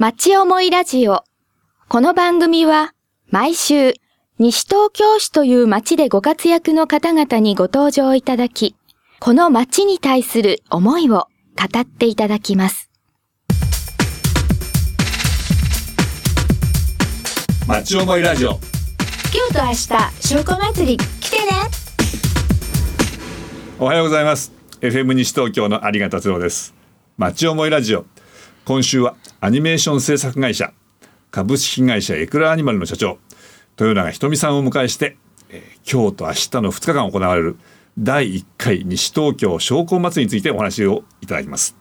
町思いラジオ。この番組は毎週西東京市という町でご活躍の方々にご登場いただき、この町に対する思いを語っていただきます。町思いラジオ。今日と明日、証拠祭り。来てね。おはようございます。FM 西東京の有賀達郎です。町思いラジオ今週はアニメーション制作会社株式会社エクラアニマルの社長豊永ひとみさんをお迎えして、えー今日と明日の2日間行われる第1回西東京商工祭りについてお話をいただきます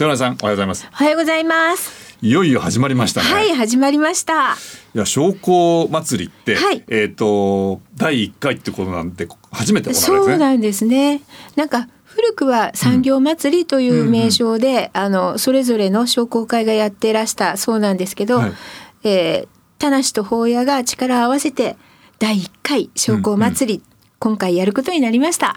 豊永さんおはようございますおはようございます。いよいよ始まりましたね、はい、始まりました。いや商工祭りって、はいえっ、と第1回ってことなんで初めて行われるんですねそうなんですね。なんか古くは産業祭りという名称で、あのそれぞれの商工会がやってらしたそうなんですけど、はい。えー田無と法屋が力を合わせて第1回商工祭り、今回やることになりました。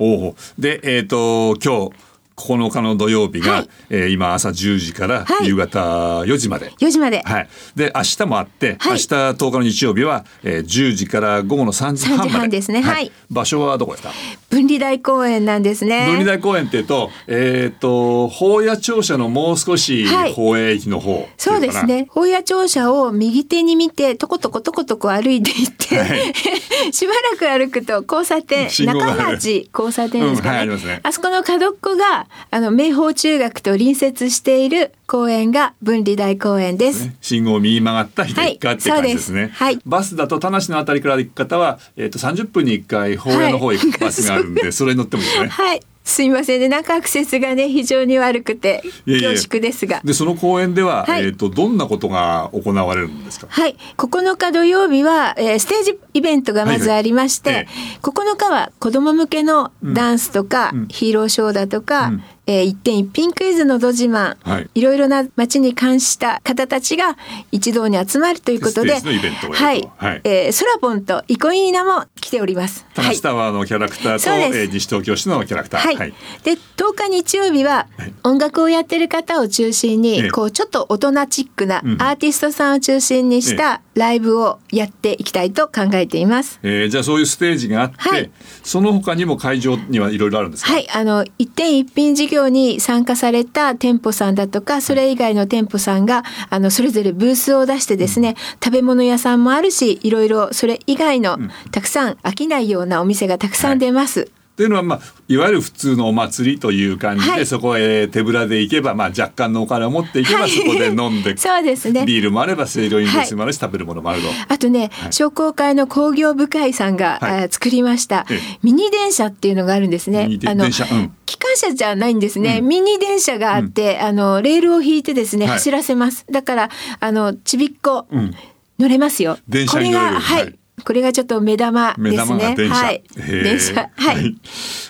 でえっ、と今日9日の土曜日が、はい。えー今朝10時からはい。夕方4時まで。4時まで。はい、で明日もあって、はい。明日10日の日曜日は、えー、10時から午後の3時半まで。3時半ですね。はい。場所はどこですか？分離大公園なんですね。分離台公園っていうとえっ、と宝谷庁舎のもう少しはい。宝永駅の方っていそうですね。法屋庁舎を右手に見て、とことことことこ歩いていって、はい。しばらく歩くと交差点、中町交差点ですかね。うんはいありますね。そこの角っこが、あの、明豊中学と隣接している公園が分離大公園です。ね。信号を右曲がった左側って感じですね、はい。バスだと田無のあたりから行く方は、えー、と30分に1回宝谷の方へ行くバスがあるんで、それに乗ってもいいね。はい。すいませんね。なんかアクセスがね、非常に悪くて、恐縮ですが。でその公園では、はい。えー、とどんなことが行われるんですか？はい、9日土曜日は、えーステージイベントがまずありまして、はいはい9日は子ども向けのダンスとか、うん。ヒーローショーだとか、うんえー一点一品クイズのど自慢、はい。いろいろな街に関した方たちが一堂に集まるということで、はい、はい。えーソラポンとイコイーナも来ております。田無タワーのキャラクターと、そうです。えー西東京市のキャラクター、はい、で10日日曜日ははい。音楽をやってる方を中心に、ええ。こうちょっと大人チックなうんアーティストさんを中心にしたライブをやっていきたいと考えています。えーじゃあそういうステージがあって、はい。その他にも会場にはいろいろあるんですか、はい、あの一点一品事業に参加された店舗さんだとかそれ以外の店舗さんがあのそれぞれブースを出してですね、食べ物屋さんもあるしいろいろそれ以外の、たくさん飽きないようなお店がたくさん出ます。っていうのは、まあ、いわゆる普通のお祭りという感じで、はい。そこへ手ぶらで行けば、まあ、若干のお金を持っていけば、はい。そこで飲んで そうですね。ビールもあれば清涼飲料水もあるし、食べるものもあると。あとね、い。商工会の工業部会さんが、はい。作りました。ええ。ミニ電車っていうのがあるんですね。あの電車。うん。機関車じゃないんですね、うん。ミニ電車があって、あのレールを引いてですね、はい。走らせます。だからあのちびっこ、うん。乗れますよ。これがはい、はいこれがちょっと目玉目ですね。玉が電車。はい。電車はい。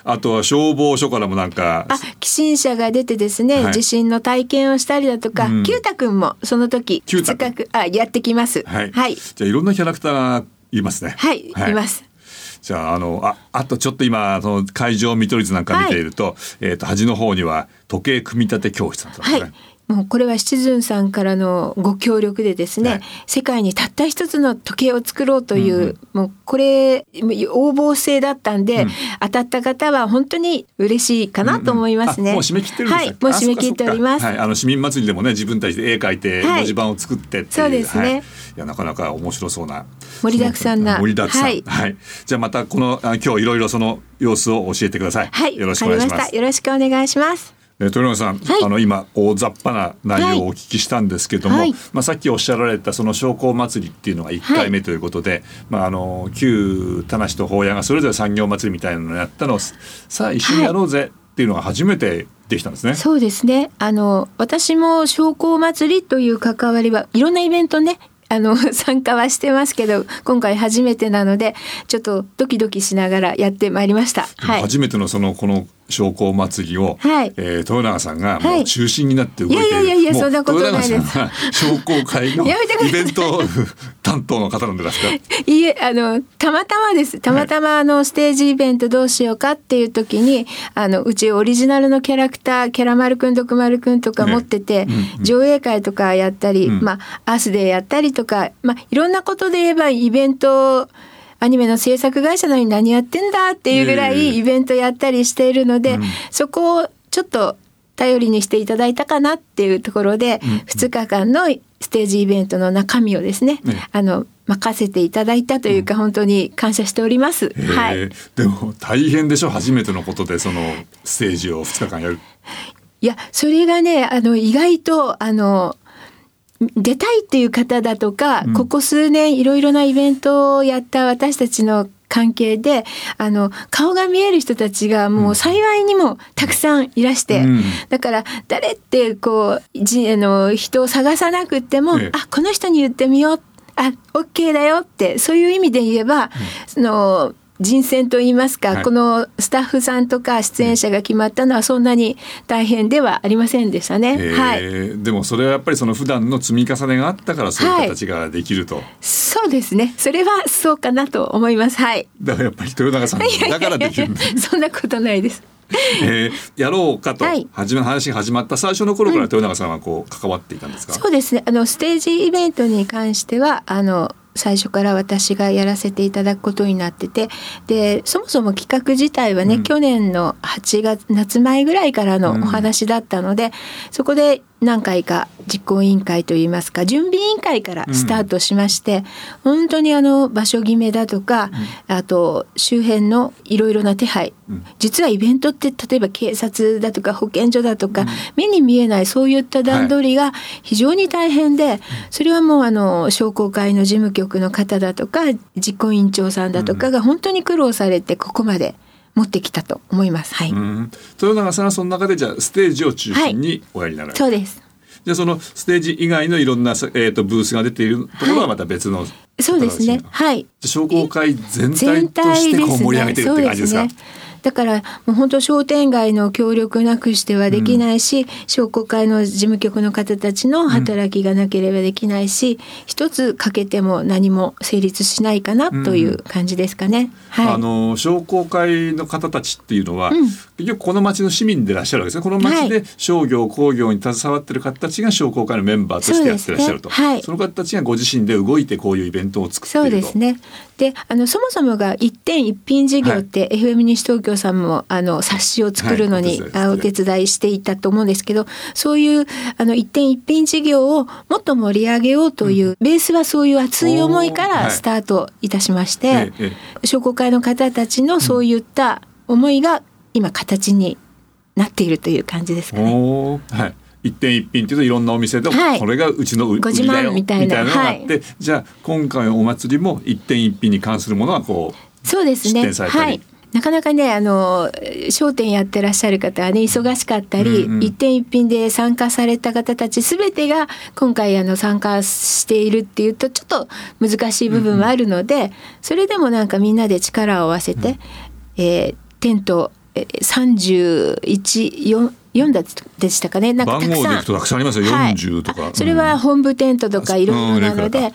あとは消防署からもなんか。あ、寄進者が出てですね、はい地震の体験をしたりだとか、うんキュータくんもその時近くあやってきます。はい。はい。じゃあいろんなキャラクターがいますね。はい、います。じゃああのああとちょっと今その会場見取り図なんか見ていると,、えー、と端の方には時計組み立て教室なんですね。はい。もうこれはシチズンさんからのご協力でですね、はい。世界にたった一つの時計を作ろうという、もうこれ応募制だったんで、うん。当たった方は本当に嬉しいかなと思いますね。あもう締め切ってるんですはい、もう締め切っております。はい、あの市民祭りでもね自分たちで絵描いてはい。文字盤を作ってっていう、そうですね。はい、いやなかなか面白そうな。盛りだくさんな。盛りだくさん、ははい。い。じゃあまたこのあ今日いろいろその様子を教えてください。はい、よろしくお願いします。よろしくお願いします。えー豊永さん、はいあの今大雑把な内容をお聞きしたんですけども、はいまあ、さっきおっしゃられたその商工祭りっていうのが1回目ということで、まあ、あの旧田無と宝谷がそれぞれ産業祭りみたいなのをやったのをさあ一緒にやろうぜっていうのが初めてできたんですね。そうですね。あの私も商工祭りという関わりはいろんなイベントね。あの 参加はしてますけど今回初めてなのでちょっとドキドキしながらやってまいりました。はい。初めてのそのこの商工祭りを、はい。えー豊永さんがもうはい中心になって動いている、いやいやいやいやそんなことないです。商工会のイベント担当の方なんですか？いいえあのたまたまです。たまたまあのステージイベントどうしようかっていう時にあのうちオリジナルのキャラクターキャラ丸くん徳丸くんとか持ってて、ねうんうん。上映会とかやったり、うん。まあアースデーやったりとか、まあ、いろんなことで言えばイベントアニメの制作会社なのに何やってんだっていうぐらいイベントやったりしているので、うん。そこをちょっと頼りにしていただいたかなっていうところで、うん。うん2日間のステージイベントの中身をですね、ねあの任せていただいたというか、本当に感謝しております。へはい。えでも大変でしょ？初めてのことでそのステージを2日間やる。いやそれがねあの意外とあの出たいっていう方だとか、うん。ここ数年いろいろなイベントをやった私たちの関係であの顔が見える人たちがもう幸いにもたくさんいらして、うん。だから誰ってこうじあの人を探さなくっても、ええ。あこの人に言ってみようあ OK だよってそういう意味で言えば、その人選といいますか、はいこのスタッフさんとか出演者が決まったのはそんなに大変ではありませんでしたね。へえはい、でもそれはやっぱりその普段の積み重ねがあったからそういう形ができると。そうですね。それはそうかなと思います。はい。だからやっぱり豊永さん だからできる。そんなことないです。えーやろうかとはい始め話が始まった最初の頃から豊永さんはこう関わっていたんですか？そうですね。あのステージイベントに関してはあの最初から私がやらせていただくことになっててでそもそも企画自体はね、うん。去年の8月夏前ぐらいからのお話だったので、そこで何回か実行委員会といいますか準備委員会からスタートしまして、本当にあの場所決めだとか、あと周辺のいろいろな手配、うん。実はイベントって例えば警察だとか保健所だとか、目に見えないそういった段取りが非常に大変で、それはもうあの商工会の事務局の方だとか実行委員長さんだとかが本当に苦労されてここまで持ってきたと思います。はい、うん、豊永さんはその中でじゃあステージを中心におやりになられる、そうです。じゃあそのステージ以外のいろんな、えー、とブースが出ているところはまた別の、そうですね。はい。商工会全体全として。こう盛り上げてるって感じですか？だからもう本当商店街の協力なくしてはできないし、商工会の事務局の方たちの働きがなければできないし、一つ欠けても何も成立しないかなという感じですかね。はい。あの商工会の方たちっていうのは、うん。結局この町の市民でいらっしゃるわけですね。この町で商業工業に携わってる方たちが商工会のメンバーとしてやってらっしゃると。そねはいその方たちがご自身で動いてこういうイベントを作っているとそうですね。で、あのそもそもが一点一品事業って、FM 西東京さんもあの冊子を作るのに、はいあお手伝いして。いたと思うんですけど、そういうあの一点一品事業をもっと盛り上げようという、ベースはそういう熱い思いからスタートいたしまして、えええ商工会の方たちのそういった思いが今形になっているという感じですかね。はい。一点一品っていうといろんなお店で、はい。これがうちの売りだよみたいな。のがあって、じゃあ今回のお祭りも一点一品に関するものはこうそうですね。はい。なかなかねあの商店やってらっしゃる方はね忙しかったり、うんうん。一点一品で参加された方たち全てが今回あの参加しているっていうとちょっと難しい部分はあるので、それでもなんかみんなで力を合わせて、えーテントえー31 4だでしたかね？なんかたくさん。番号でいくとたくさんありますよ、はい40とか。それは本部テントとかいろいろなのでうん。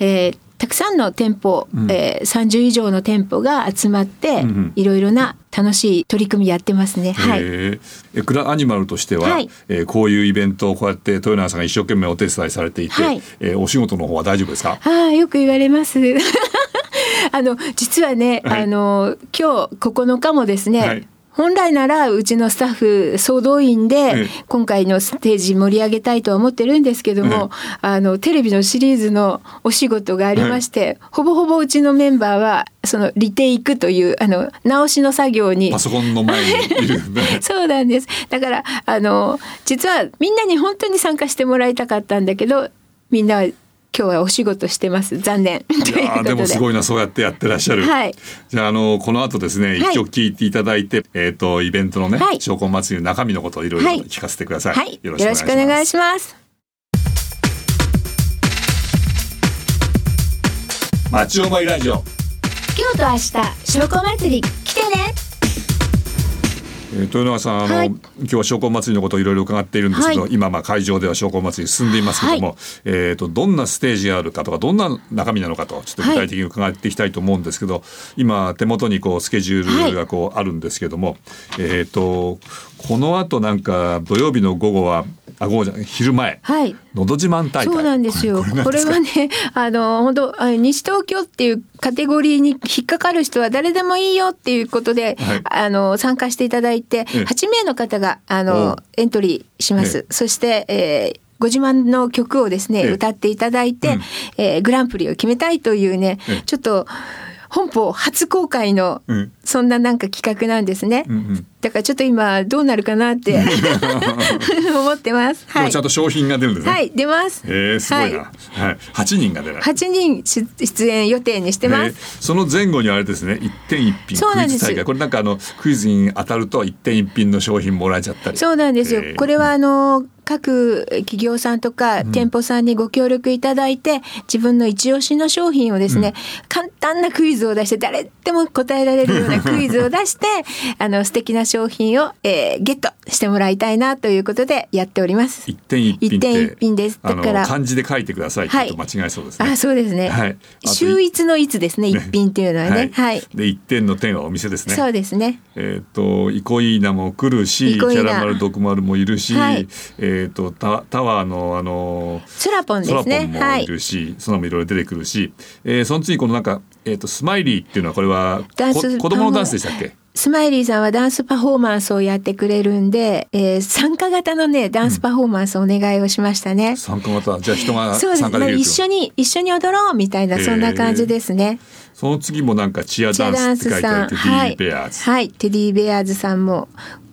えーたくさんの店舗、うん。えー30以上の店舗が集まって、うんうん。いろいろな楽しい取り組みやってますね。はい。えーエクラアニマルとしては、はい。えーこういうイベントをこうやって豊永さんが一生懸命お手伝いされていて、はい。えーお仕事の方は大丈夫ですか？ああよく言われます。あの実はね、はい。あの今日9日もですね、はい本来ならうちのスタッフ総動員でええ。今回のステージ盛り上げたいとは思ってるんですけども、あのテレビのシリーズのお仕事がありまして、ほぼほぼうちのメンバーはそのリテイクというあの直しの作業に。パソコンの前にいる。そうなんです。だからあの実はみんなに本当に参加してもらいたかったんだけど、みんなは今日はお仕事してます。残念。といやーことで。でもすごいなそうやってやってらっしゃる、はいじゃああのこの後ですね一はい曲聞いていただいて、えっ、とイベントのねはい証拠祭りの中身のことをいろいろはい聞かせてください、はい。よよろろしくお願いします。ます町おまいラジオ今日と明日証拠祭り来てね。えー、豊永さんあの、はい、今日は商工祭りのことをいろいろ伺っているんですけど、はい、今まあ会場では商工祭り進んでいますけども、はい、えっ、とどんなステージがあるかとかどんな中身なのかとちょっと具体的に伺っていきたいと思うんですけど、今手元にこうスケジュールがこうあるんですけども、えっ、とこの後なんか土曜日の午後はあ午後じゃ昼前、はい、のど自慢大会。そうなんですよ。これはねあの本当西東京っていうカテゴリーに引っかかる人は誰でもいいよっていうことで、はい、あの参加していただいて8名の方があのエントリーします。そして、えーご自慢の曲をですね、歌っていただいて、うん、えー、グランプリを決めたいというね、ちょっと本邦初公開のそんななんか企画なんですね、うんうん、だからちょっと今どうなるかなって 思ってます、はい、ちゃんと商品が出るんですね。はい出ます。えー、すごいな、はい、はい、8人が出る。8人出演予定にしてます、その前後にあれですね。一点一品クイズ大会。これなんかあのクイズに当たると一点一品の商品もらえちゃったり。そうなんですよ、これはあの各企業さんとか店舗さんにご協力いただいて、自分の一押しの商品をですね、うん、簡単なクイズを出して誰でも答えられるようなクイズを出して あの素敵な商品を、えー、ゲットしてもらいたいなということでやっております。一点一品点一品です。だから漢字で書いてくださいってと間違いそうですね。はい、あそうですね。はい。秀逸の逸ですね一品っていうのはね。はい。で一点の点はお店ですね。そうですね。えっ、とイコイーナも来るし、キャラマル毒丸もいるし、はい、えっ、とたタワーのあのスラポンですね。もいるし、はい、そのもいろいろ出てくるし、えー、その次このなんかえっ、ー、とスマイリーっていうのはこれは子供のダンスでしたっけ？スマイリーさんはダンスパフォーマンスをやってくれるんで、えー、参加型のねダンスパフォーマンスお願いをしましたね。うん、参加型？じゃあ人が参加できる一緒に一緒に踊ろうみたいなそんな感じですね。えー、その次もなんかチアダンスって書いてあるテディベアーズ、はい、はい、テディベアーズさんも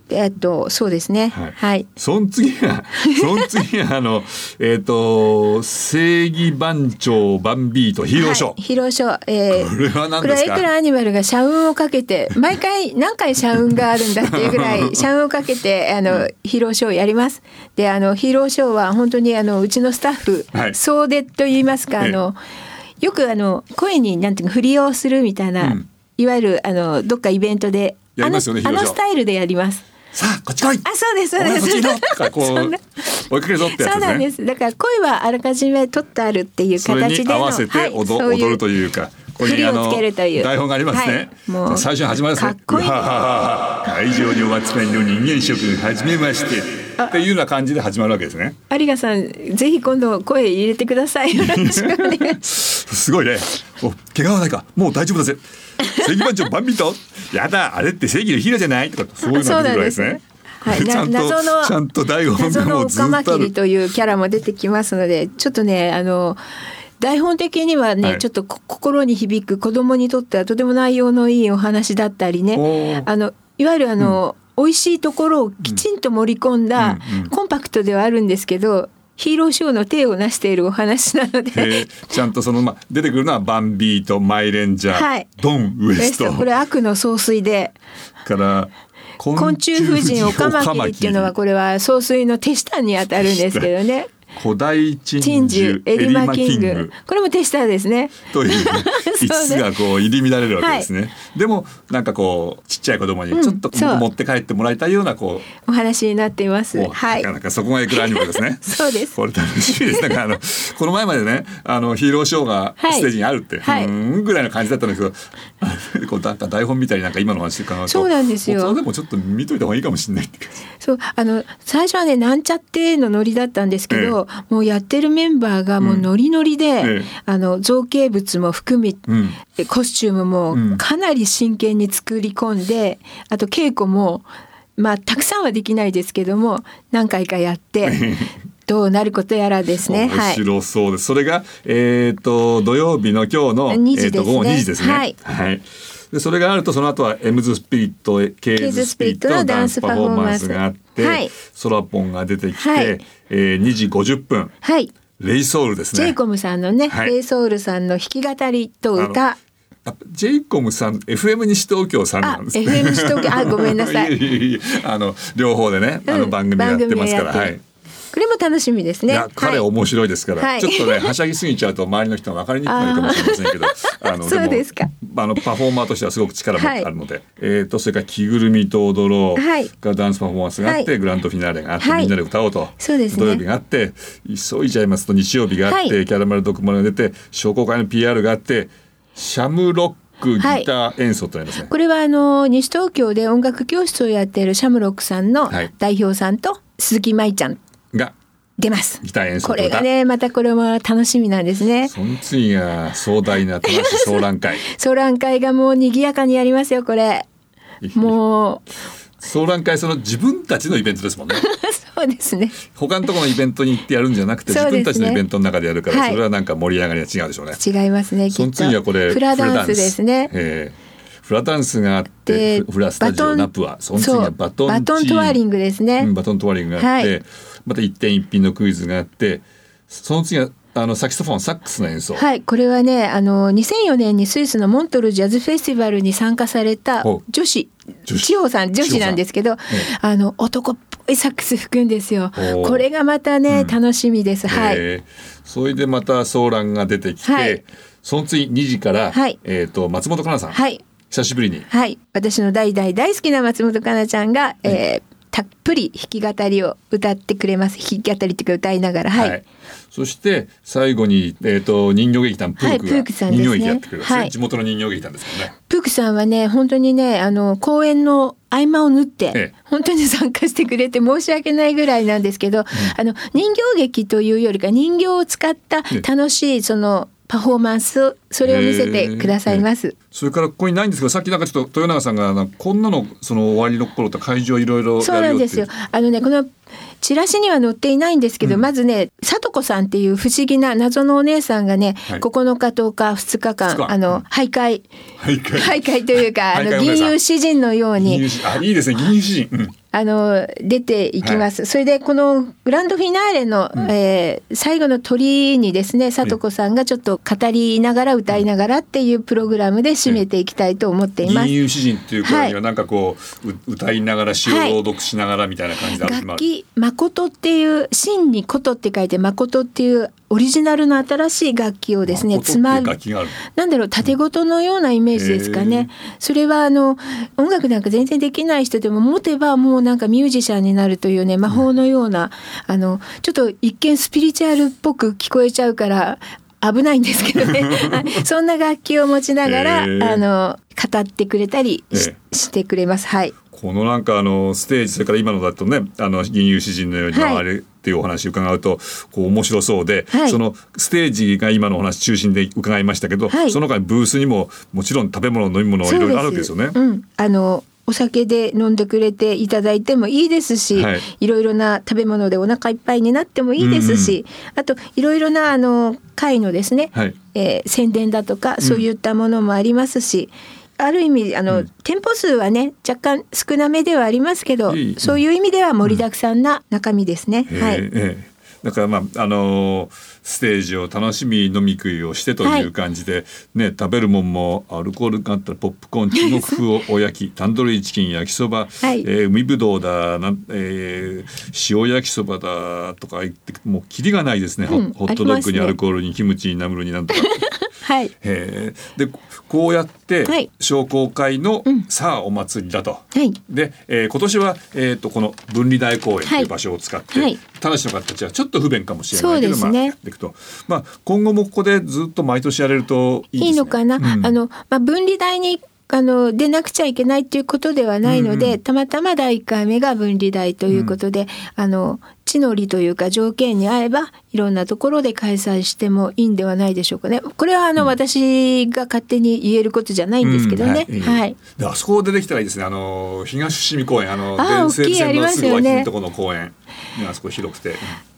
えっとそうですね。はい。はい、その次は その次はあのえっ、ー、と正義番長バンビートヒーローショー。はい、ヒーローショー。えー、これは何ですか？これエクラアニマルが社運をかけて毎回 何回社運があるんだっていうぐらい 社運をかけてあのヒーローショーをやります。であのヒーローショーは本当にあのうちのスタッフ、はい、総出と言いますかあの。よくあの声になんていうか振りをするみたいな、うん、いわゆるあのどっかイベントであのあのスタイルでやります。さあこっち来い。あそうですそうです。こう。追いかけるぞってやつ、ね、そうなんです。だから声はあらかじめ取ってあるっていう形で合わせて踊,、はい、踊るというかここにあの台本がありますね、はい、もう最初に始まりますね。会場にお集まりの人間諸君始めましてっていうような感じで始まるわけですね。有賀さんぜひ今度声入れてください。す。ごいね。お怪我はないか。もう大丈夫だぜ。正義番長バンビと。やだあれって正義のヒーローじゃない。とかそういうのが出てくるわけですね。はい、ちゃんとちゃんと台本がもうずっとある。というキャラも出てきますので、ちょっとねあの台本的にはね、はい、ちょっと心に響く子供にとってはとても内容のいいお話だったりね、あのいわゆるあの、うん、美味しいところをきちんと盛り込んだ、コンパクトではあるんですけど。ヒーローショーの手を成しているお話なので。ちゃんとその、ま、出てくるのはバンビーとマイレンジャー、はい、ドンウエスト。これ悪の総帥で。から昆虫婦人オカマキリっていうのはこれは総帥の手下にあたるんですけどね古代珍獣エリマキング。これも手下ですね。という 5つがこう入り乱れるわけですね、はい、でもなんかこうちっちゃい子供にちょっと持って帰ってもらいたいようなこう、お話になっています。はい。なかなかそこがエクラアニメですね。そうです。これ楽しみです。なんかあのこの前までねあのヒーローショーがステージにあるって、はい、うんぐらいの感じだったんですけど こうなんか台本みたいになんか今の話考えると。そうなんですよ。でもちょっと見といた方がいいかもしれないってそう。あの最初はねなんちゃってのノリだったんですけど、ええ、もうやってるメンバーがもうノリノリで、うんえ、あの造形物も含み、うん、コスチュームもかなり真剣に作り込んで、あと稽古もまあたくさんはできないですけども何回かやって。どうなることやらですね。面白そうです。それがえっ、ー、と土曜日の今日の2時ですね。えー、午後2時ですね。はい。はいでそれがあるとその後はエムズスピリットケーズスピリットのダンスパフォーマンスがあって、はい、ソラポンが出てきて、はい、えー、2時50分、はい、レイソウルですね。ジェイコムさんのね、はい、レイソウルさんの弾き語りと歌。ジェイコムさん FM 西東京さんなんです、ね、FM 西東京あ ごめんなさい。あの両方でね、あの番組やってますから、はい。これも楽しみですね。彼面白いですから、はい、ちょっとねはしゃぎすぎちゃうと周りの人が分かりにくいかもしれませんけど、あ のそうですか。あのパフォーマーとしてはすごく力もはい。あるので、えっ、とそれから着ぐるみと踊ろうはい。がダンスパフォーマンスがあって、はい。グランドフィナーレがあって、はい。みんなで歌おうと。そうですね。土曜日があって急いじゃいますと日曜日があって、はい。キャラメルドクモが出て商工会の PR があってシャムロックギター演奏となりますね。これはあの西東京で音楽教室をやっているシャムロックさんのはい。代表さんと鈴木舞ちゃんが出ます。ギター演奏ことれ歌がねまたこれも楽しみなんですね。その次が壮大な楽しい総覧会 ソラン会がもう賑やかにやりますよこれ。もう総覧会その自分たちのイベントですもんね。そうですね。他のところのイベントに行ってやるんじゃなくて、ね自分たちのイベントの中でやるから、はいそれはなんか盛り上がりが違うでしょうね。違いますね。きっとその次はこれフラダンスですね。ええフラダンスがあってでフラスタジオナプアその次はバトンバトントワーリングですねうんバトントワーリングがあって、はいまた一点一品のクイズがあってその次はあのサキソフォンサックスの演奏、はい、これはね、あの2004年にスイスのモントルジャズフェスティバルに参加された女子、千代さん女子なんですけど、えあの男っぽいサックス吹くんですよ。これがまたね、楽しみです。はい。えーそれでまたソーランが出てきて、はい。その次2時から、はい。えっ、と松本香奈さん、はい、久しぶりに。はい、私の大大大好きな松本香奈ちゃんが、えーたっぷり弾き語りを歌ってくれます。弾き語りっていうか歌いながら、はい。そして最後に、えー、と人形劇団プークはいプがークさんですね。人形劇やってくれます、ね。はい。地元の人形劇団ですね。プークさんはね本当にねあの公演の合間を縫って、ええ。本当に参加してくれて申し訳ないぐらいなんですけど、あの人形劇というよりか人形を使ったええ楽しいそのパフォーマンスそれを見せてくださいます。えー。それからここにないんですけどさっきなんかちょっと豊永さんがこんなのその終わりの頃と会場いろいろそうなんですよ。あのねこのチラシには載っていないんですけど、うんまずね里子さんっていう不思議な謎のお姉さんがね、はい。9日10日2日間。あの徘徊。徘徊。というかあの銀融詩人のように。いいですね。銀融詩人、うんあの出ていきます、それでこのグランドフィナーレの、えー最後の鳥にですね里子さんがちょっと語りながら歌いながらっていうプログラムで締めていきたいと思っています。銀融詩人っていうくらいにはなんかこう、う歌いながら詩をはい朗読しながらみたいな感じである楽器誠っていう真に琴って書いて誠っていうオリジナルの新しい楽器をですねつまなんだろう縦ごとのようなイメージですかね。それはあの音楽なんか全然できない人でも持てばもうなんかミュージシャンになるというね魔法のような、あのちょっと一見スピリチュアルっぽく聞こえちゃうから危ないんですけどね。はい。そんな楽器を持ちながら、あの語ってくれたりしてくれます。はい。このなんかあのステージそれから今のだとねあの銀融詩人のようにはい。回るっていうお話を伺うとこう面白そうで、はい。そのステージが今のお話中心で伺いましたけど、はい。その他にブースにももちろん食べ物飲み物いろいろあるわけですよね。うん、あのお酒で飲んでくれていただいてもいいですし、はい。い、ろいろな食べ物でお腹いっぱいになってもいいですし、あといろいろなあの会のですね、はい。えー宣伝だとかそういったものもありますし、ある意味あの、店舗数はね若干少なめではありますけど、いいそういう意味では盛りだくさんな中身ですね。えーはい。ええだからまああのーステージを楽しみ飲み食いをしてという感じで、ね食べるもんもアルコールがあったらポップコーン中国風おお焼き タンドリーチキン焼きそば、はい。えー海ぶどうだなん、えー塩焼きそばだとか言ってもうキリがないですね、ホうんホットドッグにアルコールにキムチにナムルになんとか。はい。へー。でこうやってはい。商工会の、うん。さあお祭りだと。はい。で、えー今年は、えー、とこの分離大公園とはいい。う場所を使って、はい。ただしの方たちはちょっと不便かもしれないけど、ね。まあ、やっていくと、まあ、今後もここでずっと毎年やれるといいですね。いいのかな、うん。あの、まあ、分離台にあの出なくちゃいけないということではないので、うんうんたまたま第1回目が分離台ということで、あの地の利というか条件に合えばいろんなところで開催してもいいんではないでしょうかね。これはあの、私が勝手に言えることじゃないんですけどね。うん。はい。であそこ出てきたらいいですね。あの東伏見公園。あの電線線のすぐ脇のところの公園、ね、あそこ広くて、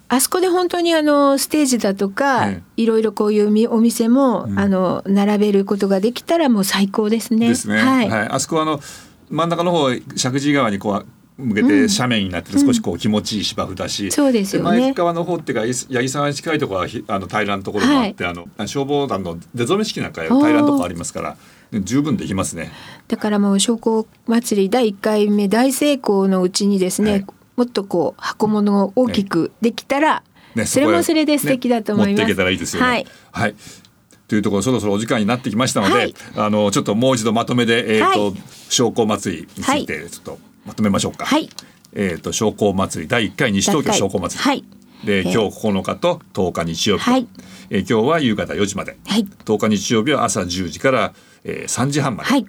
あそこで本当にあのステージだとか、えいろいろこういうみお店も、うん。あの並べることができたらもう最高ですね。ですね、はい。あそこはあの真ん中の方石神井川にこう向けて斜面になってて少しこう気持ちいい芝生だし、そうですよね前側の方っていうか八木沢に近いところはひあの平らなところもあって、あの消防団の出初め式なんか平らなところありますから十分できますね。だからもう商工祭り第1回目大成功のうちにですね、はいもっとこう箱物を大きくできたら、ね、それもそれで素敵だと思います。ね持っていけたらいいですよね。はい。はい。というところそろそろお時間になってきましたので、はいあのちょっともう一度まとめで、えーとはい商工祭りについてちょっとまとめましょうか。はい。えっ、と商工祭り第1回西東京商工祭り。はい。でえー。今日9日と10日日曜日と、はい。えー今日は夕方4時まで、はい。10日日曜日は朝10時から、えー3時半まで、はい。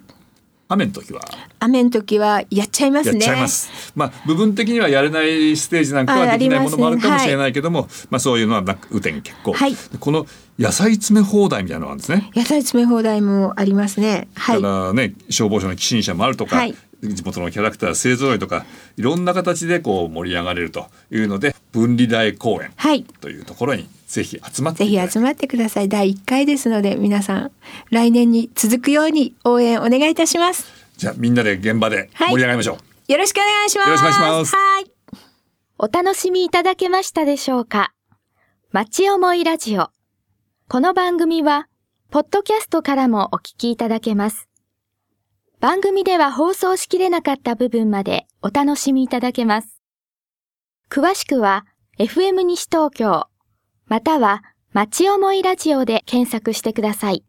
雨の時は？雨の時はやっちゃいますね。やっちゃいます。まあ部分的にはやれないステージなんかはあできないものもあるかもしれないけども、まあそういうのはなく雨天決行。はい。この野菜詰め放題みたいなのがあるんですね。野菜詰め放題もありますね。はい。ただね消防署の寄進者もあるとか、はい地元のキャラクター勢ぞろいとかいろんな形でこう盛り上がれるというので分離台公園はい。というところにぜひ集まってぜひ集まってください。第一回ですので皆さん来年に続くように応援お願いいたします。じゃあみんなで現場で盛り上がりましょう。よろしくお願いします。よろしくお願いします。はい。お楽しみいただけましたでしょうか？町思いラジオ。この番組は、ポッドキャストからもお聞きいただけます。番組では放送しきれなかった部分までお楽しみいただけます。詳しくは、FM 西東京、または、町思いラジオで検索してください。